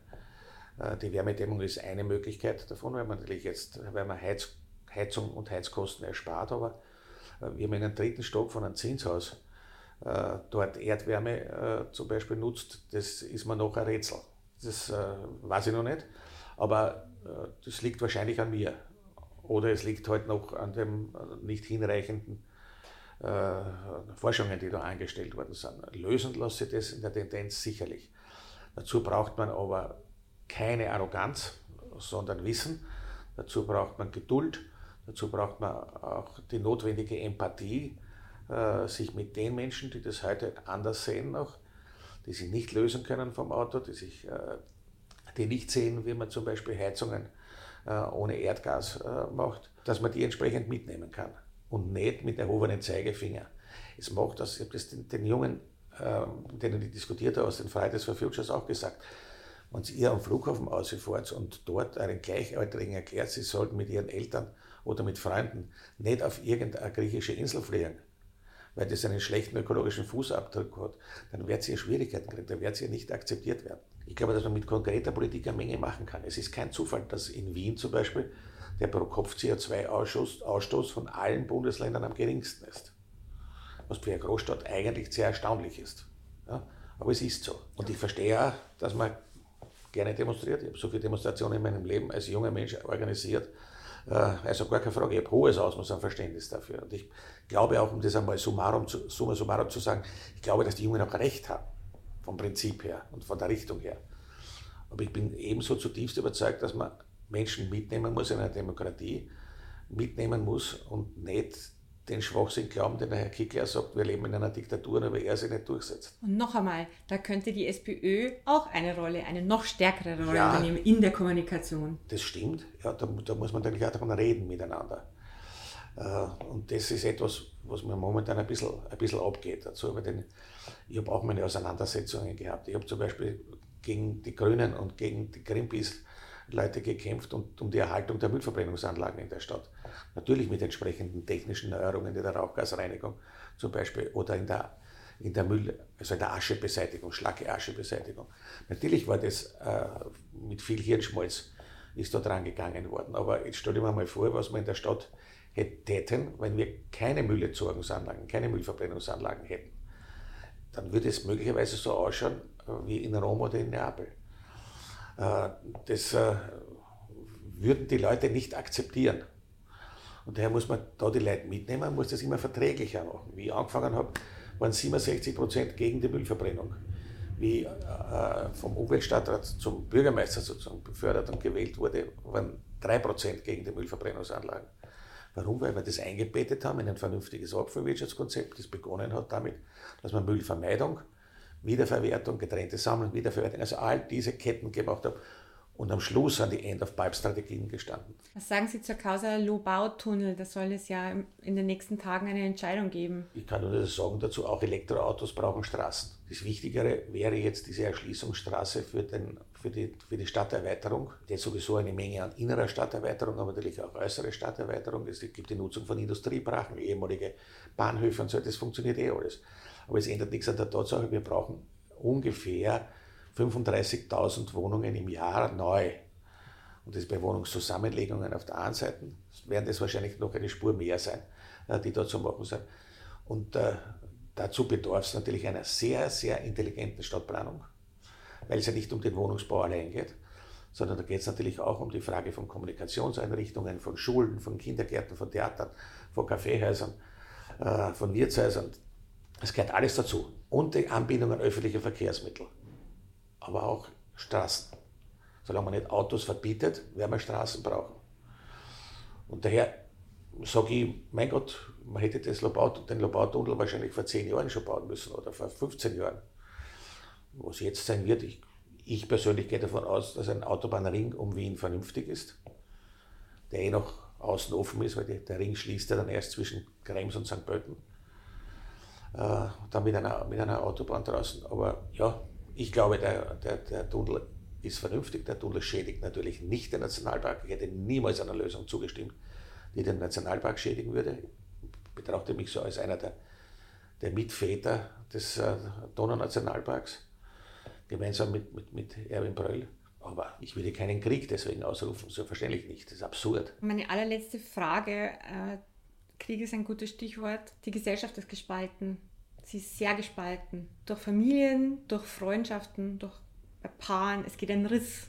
Äh, die Wärmedämmung ist eine Möglichkeit davon, weil man natürlich jetzt, weil man Heiz, Heizung und Heizkosten erspart, aber äh, wir haben einen dritten Stock von einem Zinshaus äh, dort Erdwärme zum Beispiel nutzt, das ist mir noch ein Rätsel. Das weiß ich noch nicht, aber das liegt wahrscheinlich an mir. Oder es liegt halt noch an den nicht hinreichenden Forschungen, die da eingestellt worden sind. Lösen lasse ich das in der Tendenz sicherlich. Dazu braucht man aber keine Arroganz, sondern Wissen. Dazu braucht man Geduld, dazu braucht man auch die notwendige Empathie, äh, sich mit den Menschen, die das heute anders sehen, noch, die sich nicht lösen können vom Auto, die, sich, äh, die nicht sehen, wie man zum Beispiel Heizungen äh, ohne Erdgas macht, dass man die entsprechend mitnehmen kann und nicht mit erhobenen Zeigefinger. Es macht das, ich habe das den, den Jungen, mit denen ich diskutiert habe, aus den Fridays for Futures auch gesagt, wenn ihr am Flughafen ausfahrt und dort einen Gleichaltrigen erklärt, sie sollten mit ihren Eltern oder mit Freunden nicht auf irgendeine griechische Insel fliegen, weil das einen schlechten ökologischen Fußabdruck hat, dann wird ihr Schwierigkeiten kriegen, dann wird sie nicht akzeptiert werden. Ich glaube, dass man mit konkreter Politik eine Menge machen kann. Es ist kein Zufall, dass in Wien zum Beispiel der Pro-Kopf-CO2-Ausstoß von allen Bundesländern am geringsten ist. Was für eine Großstadt eigentlich sehr erstaunlich ist. Ja? Aber es ist so. Und ich verstehe auch, dass man gerne demonstriert. Ich habe so viele Demonstrationen in meinem Leben als junger Mensch organisiert. Äh, also gar keine Frage, ich habe hohes Ausmaß an Verständnis dafür. Und ich glaube auch, um das einmal summa summarum zu sagen, ich glaube, dass die Jungen auch recht haben, vom Prinzip her und von der Richtung her. Aber ich bin ebenso zutiefst überzeugt, dass man Menschen mitnehmen muss in einer Demokratie, mitnehmen muss und nicht den Schwachsinn glauben, den der Herr Kickler sagt, wir leben in einer Diktatur, aber er sich nicht durchsetzt. Und noch einmal, da könnte die SPÖ auch eine Rolle, eine noch stärkere Rolle ja, übernehmen in der Kommunikation. Das stimmt, ja, da, da muss man natürlich auch davon reden miteinander. Äh, und das ist etwas, was mir momentan ein bisschen, ein bisschen abgeht. Dazu, aber den, ich habe auch meine Auseinandersetzungen gehabt. Ich habe zum Beispiel gegen die Grünen und gegen die Greenpeace Leute gekämpft und um die Erhaltung der Müllverbrennungsanlagen in der Stadt. Natürlich mit entsprechenden technischen Neuerungen in der Rauchgasreinigung zum Beispiel oder in der, in der Müll, also in der Aschebeseitigung, schlacke Aschebeseitigung. Natürlich war das äh, mit viel Hirnschmalz ist da dran gegangen worden. Aber jetzt stell dir mal vor, was wir in der Stadt hätten, wenn wir keine Müllentsorgungsanlagen, keine Müllverbrennungsanlagen hätten. Dann würde es möglicherweise so ausschauen äh, wie in Rom oder in Neapel. Äh, das äh, würden die Leute nicht akzeptieren. Und daher muss man da die Leute mitnehmen, muss das immer verträglicher machen. Wie ich angefangen habe, waren 67 Prozent gegen die Müllverbrennung. Wie äh, vom Umweltstadtrat zum Bürgermeister sozusagen befördert und gewählt wurde, waren 3 Prozent gegen die Müllverbrennungsanlagen. Warum? Weil wir das eingebettet haben in ein vernünftiges Abfallwirtschaftskonzept, das begonnen hat damit, dass man Müllvermeidung Wiederverwertung, getrennte Sammlung, Wiederverwertung, also all diese Ketten gemacht habe. Und am Schluss sind die End-of-Pipe-Strategien gestanden. Was sagen Sie zur Causa Lobau-Tunnel? Da soll es ja in den nächsten Tagen eine Entscheidung geben. Ich kann nur das sagen dazu, auch Elektroautos brauchen Straßen. Das Wichtigere wäre jetzt diese Erschließungsstraße für, den, für, die, für die Stadterweiterung. Die hat sowieso eine Menge an innerer Stadterweiterung, aber natürlich auch äußere Stadterweiterung. Es gibt die Nutzung von Industriebrachen, ehemalige Bahnhöfe und so. Das funktioniert eh alles. Aber es ändert nichts an der Tatsache, wir brauchen ungefähr 35.000 Wohnungen im Jahr neu. Und das bei Wohnungszusammenlegungen auf der einen Seite werden das wahrscheinlich noch eine Spur mehr sein, äh, die da zu machen sind. Und äh, dazu bedarf es natürlich einer sehr, sehr intelligenten Stadtplanung, weil es ja nicht um den Wohnungsbau allein geht, sondern da geht es natürlich auch um die Frage von Kommunikationseinrichtungen, von Schulen, von Kindergärten, von Theatern, von Kaffeehäusern, äh, von Wirtshäusern. Es gehört alles dazu. Und die Anbindung an öffentliche Verkehrsmittel. Aber auch Straßen. Solange man nicht Autos verbietet, werden wir Straßen brauchen. Und daher sage ich, mein Gott, man hätte das Lobau, den Lobautunnel wahrscheinlich vor zehn Jahren schon bauen müssen oder vor 15 Jahren. Was jetzt sein wird, ich, ich persönlich gehe davon aus, dass ein Autobahnring um Wien vernünftig ist, der eh noch außen offen ist, weil die, der Ring schließt ja dann erst zwischen Krems und St. Pölten äh, dann mit einer, mit einer Autobahn draußen. Aber ja, ich glaube, der, der, der Tunnel ist vernünftig, der Tunnel schädigt natürlich nicht den Nationalpark. Ich hätte niemals einer Lösung zugestimmt, die den Nationalpark schädigen würde. Ich betrachte mich so als einer der, der Mitväter des äh, Donaunationalparks, gemeinsam mit, mit, mit Erwin Bröll. Aber ich würde keinen Krieg deswegen ausrufen, selbstverständlich nicht. Das ist absurd. Meine allerletzte Frage, äh, Krieg ist ein gutes Stichwort. Die Gesellschaft ist gespalten. Sie ist sehr gespalten. Durch Familien, durch Freundschaften, durch Paaren. Es geht ein Riss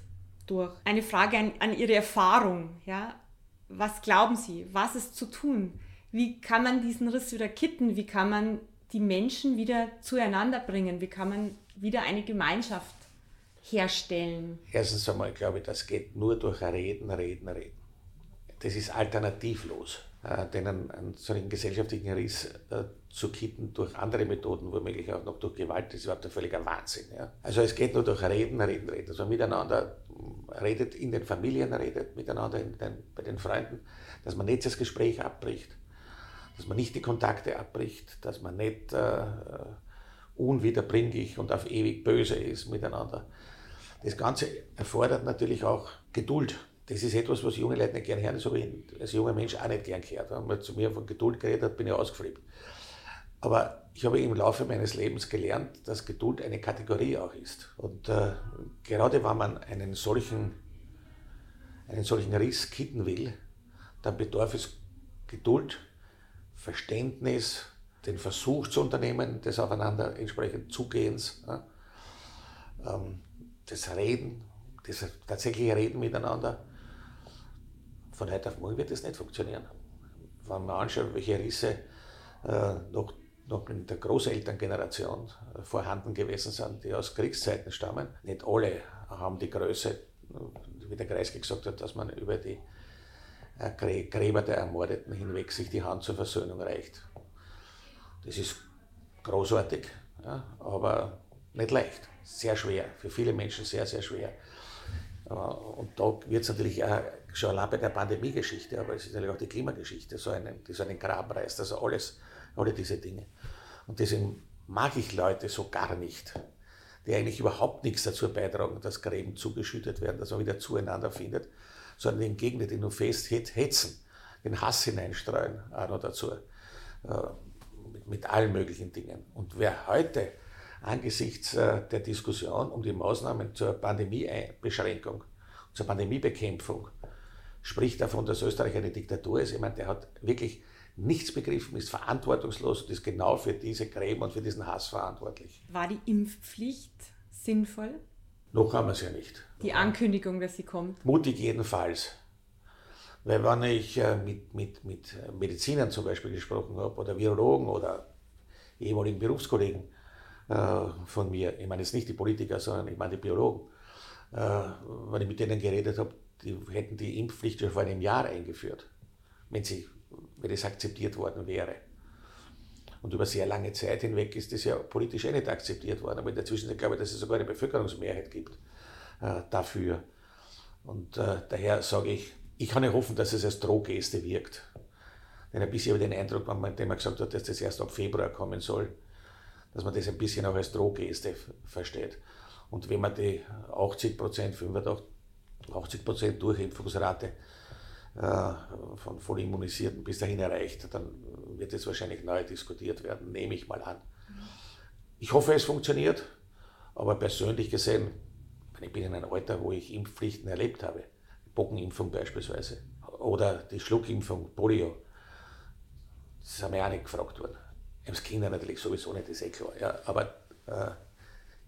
durch. Eine Frage an, an Ihre Erfahrung. Ja? Was glauben Sie? Was ist zu tun? Wie kann man diesen Riss wieder kitten? Wie kann man die Menschen wieder zueinander bringen? Wie kann man wieder eine Gemeinschaft herstellen? Erstens einmal glaube ich, das geht nur durch Reden, Reden, Reden. Das ist alternativlos, äh, denn einen, einen solchen gesellschaftlichen Riss äh, zu kitten durch andere Methoden, womöglich auch noch durch Gewalt, das ist überhaupt ein völliger Wahnsinn. Ja? Also es geht nur durch Reden, Reden, Reden. Also miteinander redet, in den Familien redet, miteinander den, bei den Freunden, dass man nicht das Gespräch abbricht, dass man nicht die Kontakte abbricht, dass man nicht äh, unwiederbringlich und auf ewig böse ist miteinander. Das Ganze erfordert natürlich auch Geduld. Das ist etwas, was junge Leute nicht gerne hören, das habe ich als junger Mensch auch nicht gern gehört. Wenn man zu mir von Geduld geredet hat, bin ich ausgeflippt. Aber ich habe im Laufe meines Lebens gelernt, dass Geduld eine Kategorie auch ist. Und äh, gerade wenn man einen solchen, einen solchen Riss kitten will, dann bedarf es Geduld, Verständnis, den Versuch zu unternehmen, des aufeinander entsprechend Zugehens, ja, ähm, das Reden, das tatsächliche Reden miteinander. Von heute auf morgen wird das nicht funktionieren. Wenn man anschaut, welche Risse äh, noch, noch in der Großelterngeneration äh, vorhanden gewesen sind, die aus Kriegszeiten stammen, nicht alle haben die Größe, wie der Kreisky gesagt hat, dass man über die äh, Gräber der Ermordeten hinweg sich die Hand zur Versöhnung reicht. Das ist großartig, ja, aber nicht leicht. Sehr schwer. Für viele Menschen sehr, sehr schwer. Und da wird es natürlich auch schon allein bei der Pandemie-Geschichte, aber es ist natürlich auch die Klimageschichte, so einen, so einen Graben reißt. Also alles, alle diese Dinge. Und deswegen mag ich Leute so gar nicht, die eigentlich überhaupt nichts dazu beitragen, dass Gräben zugeschüttet werden, dass man wieder zueinander findet, sondern im Gegenteil, die nur fest hetzen, den Hass hineinstreuen, auch noch dazu. Äh, mit, mit allen möglichen Dingen. Und wer heute angesichts äh, der Diskussion um die Maßnahmen zur Pandemiebeschränkung, zur Pandemiebekämpfung, spricht davon, dass Österreich eine Diktatur ist. Ich meine, der hat wirklich nichts begriffen, ist verantwortungslos und ist genau für diese Gräben und für diesen Hass verantwortlich. War die Impfpflicht sinnvoll? Noch haben wir es ja nicht. Die Ankündigung, dass sie kommt? Mutig jedenfalls. Weil wenn ich äh, mit, mit, mit Medizinern zum Beispiel gesprochen habe oder Virologen oder ehemaligen Berufskollegen äh, von mir, ich meine jetzt nicht die Politiker, sondern ich meine die Biologen, äh, wenn ich mit denen geredet habe, die hätten die Impfpflicht schon vor einem Jahr eingeführt, wenn, sie, wenn es akzeptiert worden wäre. Und über sehr lange Zeit hinweg ist das ja politisch eh nicht akzeptiert worden. Aber in der Zwischenzeit glaube ich, dass es sogar eine Bevölkerungsmehrheit gibt äh, dafür. Und äh, daher sage ich, ich kann ja hoffen, dass es als Drohgeste wirkt. Denn ein bisschen habe ich den Eindruck, wenn man dem gesagt hat, dass das erst ab Februar kommen soll, dass man das ein bisschen auch als Drohgeste versteht. Und wenn man die 80 Prozent, 85 Prozent Durchimpfungsrate von voll Immunisierten bis dahin erreicht, dann wird es wahrscheinlich neu diskutiert werden, nehme ich mal an. Ich hoffe, es funktioniert, aber persönlich gesehen, ich bin in einem Alter, wo ich Impfpflichten erlebt habe. Bockenimpfung beispielsweise oder die Schluckimpfung, Polio. Das haben wir auch nicht gefragt worden. Das Kinder natürlich sowieso nicht, ist eh klar. Ja, aber äh,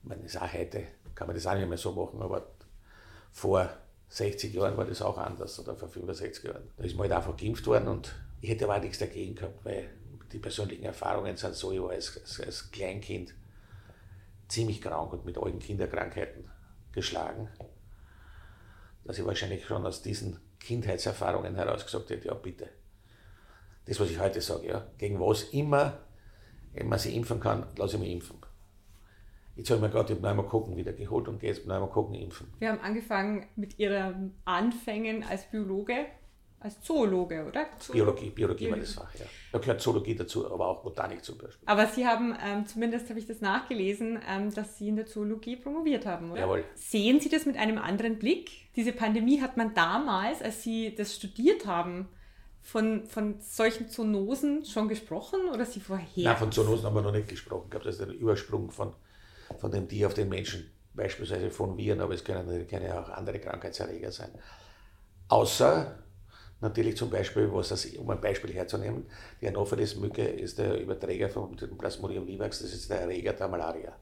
ich meine, das auch heute, kann man das auch nicht mehr so machen, aber vor 60 Jahren war das auch anders oder vor 65 Jahren. Da ist man halt einfach geimpft worden und ich hätte aber auch nichts dagegen gehabt, weil die persönlichen Erfahrungen sind so, ich war als, als, als Kleinkind ziemlich krank und mit allen Kinderkrankheiten geschlagen dass ich wahrscheinlich schon aus diesen Kindheitserfahrungen heraus gesagt hätte, ja bitte. Das, was ich heute sage, ja, gegen was immer, wenn man sich impfen kann, lasse ich mich impfen. Jetzt habe ich mir gerade die Pneumokokken wieder geholt und gehe jetzt Pneumokokken impfen. Wir haben angefangen mit Ihren Anfängen als Biologe als Zoologe, oder? Biologie, Biologie war das Fach, ja. Da gehört Zoologie dazu, aber auch Botanik zum Beispiel. Aber Sie haben, ähm, zumindest habe ich das nachgelesen, ähm, dass Sie in der Zoologie promoviert haben, oder? Jawohl. Sehen Sie das mit einem anderen Blick? Diese Pandemie hat man damals, als Sie das studiert haben, von, von solchen Zoonosen schon gesprochen oder Sie vorher? Nein, von Zoonosen haben wir noch nicht gesprochen. Ich glaube, das ist ein Übersprung von, von dem Tier auf den Menschen, beispielsweise von Viren, aber es können, ja auch andere Krankheitserreger sein. Außer natürlich zum Beispiel, was das, um ein Beispiel herzunehmen, die Anopheles-Mücke ist der Überträger von dem Plasmodium vivax, das ist der Erreger der Malaria.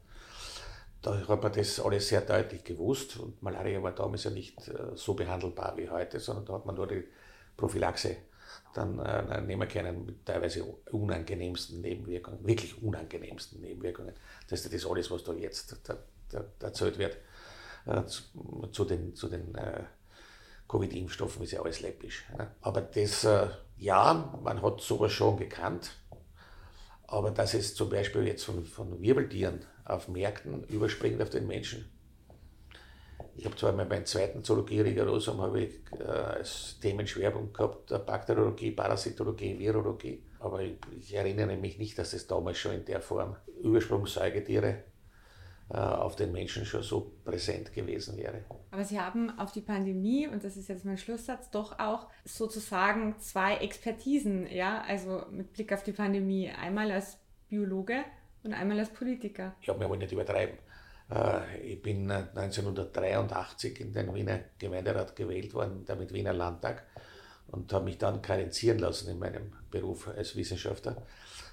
Da hat man das alles sehr deutlich gewusst und Malaria war damals ja nicht äh, so behandelbar wie heute, sondern da hat man nur die Prophylaxe dann äh, nehmen können mit teilweise unangenehmsten Nebenwirkungen, wirklich unangenehmsten Nebenwirkungen. Das ist das alles, was da jetzt da, da, erzählt wird. Äh, zu, zu, den, zu den äh, Covid-Impfstoffen ist ja alles läppisch. Ne? Aber das, äh, ja, man hat sowas schon gekannt. Aber dass es zum Beispiel jetzt von, von Wirbeltieren auf Märkten überspringt auf den Menschen, ich habe zwar meinen zweiten Zoologie Rigorosum habe ich äh, als Themenschwerpunkt gehabt, Bakteriologie, Parasitologie, Virologie, aber ich, ich, erinnere mich nicht, dass es damals schon in der Form Übersprungssäugetiere äh, auf den Menschen schon so präsent gewesen wäre. Aber Sie haben auf die Pandemie, und das ist jetzt mein Schlusssatz, doch auch sozusagen zwei Expertisen, ja, also mit Blick auf die Pandemie, einmal als Biologe und einmal als Politiker. Ich habe mir aber nicht übertreiben. Äh, ich bin 1983 in den Wiener Gemeinderat gewählt worden, damit Wiener Landtag, und habe mich dann karenzieren lassen in meinem Beruf als Wissenschaftler,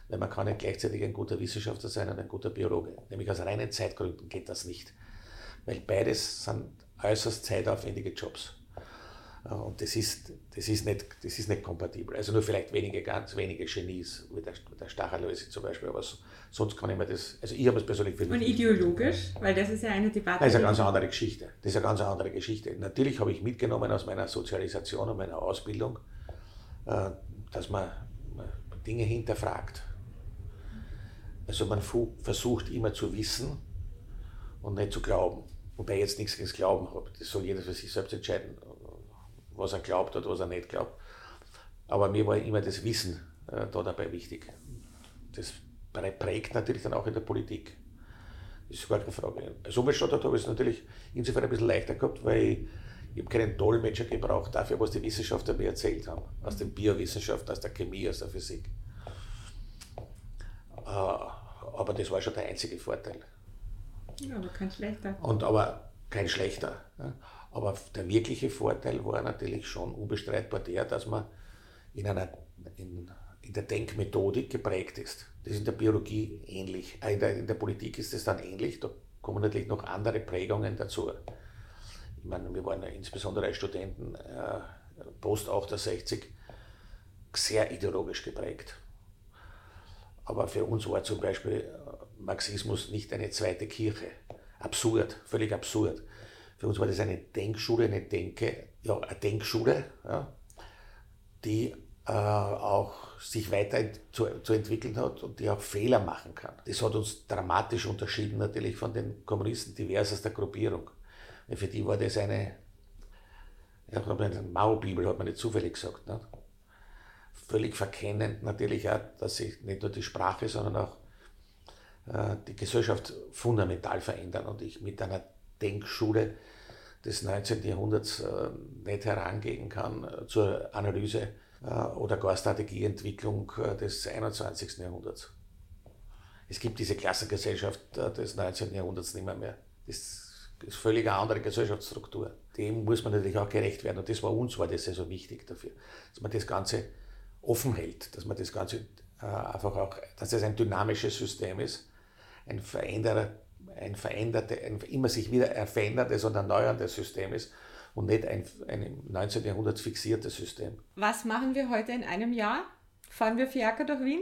weil man kann nicht gleichzeitig ein guter Wissenschaftler sein und ein guter Biologe. Nämlich aus reinen Zeitgründen geht das nicht, weil beides sind äußerst zeitaufwendige Jobs. Äh, und das ist, das, ist nicht, das ist nicht kompatibel. Also nur vielleicht wenige, ganz wenige Genies, wie der, der Stachelöse zum Beispiel, aber sonst kann ich mir das, also ich habe es persönlich für Und ideologisch, weil das ist ja eine Debatte. Das ist eine ganz andere Geschichte. Das ist eine ganz andere Geschichte. Natürlich habe ich mitgenommen aus meiner Sozialisation und meiner Ausbildung, äh, dass man Dinge hinterfragt. Also man versucht immer zu wissen und nicht zu glauben. Wobei ich jetzt nichts gegen das Glauben habe. Das soll jeder für sich selbst entscheiden was er glaubt oder was er nicht glaubt. Aber mir war immer das Wissen äh, da dabei wichtig. Das prägt natürlich dann auch in der Politik. Das ist gar keine Frage. Als Umweltstadtrat habe ich es natürlich insofern ein bisschen leichter gehabt, weil ich, habe keinen Dolmetscher gebraucht dafür, was die Wissenschaftler mir erzählt haben. Aus den Biowissenschaften, aus der Chemie, aus der Physik. Äh, aber das war schon der einzige Vorteil. Ja, aber kein schlechter. Und aber kein schlechter. Aber der wirkliche Vorteil war natürlich schon unbestreitbar der, dass man in, einer, in, in der Denkmethodik geprägt ist. Das ist in der Biologie ähnlich. Äh, in der, in der Politik ist es dann ähnlich. Da kommen natürlich noch andere Prägungen dazu. Ich meine, wir waren ja insbesondere als Studenten äh, post 68 sehr ideologisch geprägt. Aber für uns war zum Beispiel äh, Marxismus nicht eine zweite Kirche. Absurd, völlig absurd. Für uns war das eine Denkschule, eine Denke, ja, eine Denkschule, ja, die äh, auch sich weiter zu, zu, entwickeln hat und die auch Fehler machen kann. Das hat uns dramatisch unterschieden natürlich von den Kommunisten diversester Gruppierung. Weil für die war das eine, eine Maubibel, hat man nicht zufällig gesagt. Ne? Völlig verkennend natürlich auch, dass sich nicht nur die Sprache, sondern auch äh, die Gesellschaft fundamental verändern und ich mit einer Denkschule des 19. Jahrhunderts äh, nicht herangehen kann äh, zur Analyse oder gar Strategieentwicklung des 21. Jahrhunderts. Es gibt diese Klassengesellschaft des 19. Jahrhunderts nicht mehr. mehr. Das ist völlig eine andere Gesellschaftsstruktur. Dem muss man natürlich auch gerecht werden. Und das war uns war das ja so wichtig dafür, dass man das Ganze offen hält, dass man das Ganze einfach auch, dass das ein dynamisches System ist, ein Veränderer ein veränderte, ein immer sich wieder veränderndes und erneuerndes System ist und nicht ein, ein im 19. Jahrhundert fixiertes System. Was machen wir heute in einem Jahr? Fahren wir Fiaker durch Wien?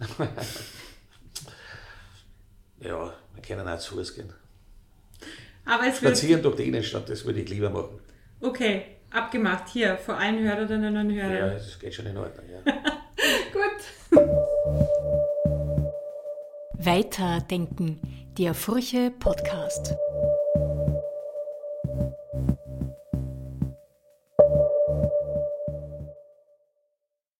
ja, wir können auch zu Fuß gehen. Aber es Spazieren durch die Innenstadt, das würde ich lieber machen. Okay, abgemacht. Hier, vor allen Hörerinnen und Hörern. Ja, das geht schon in Ordnung. Ja. Gut. Weiterdenken der Furche Podcast.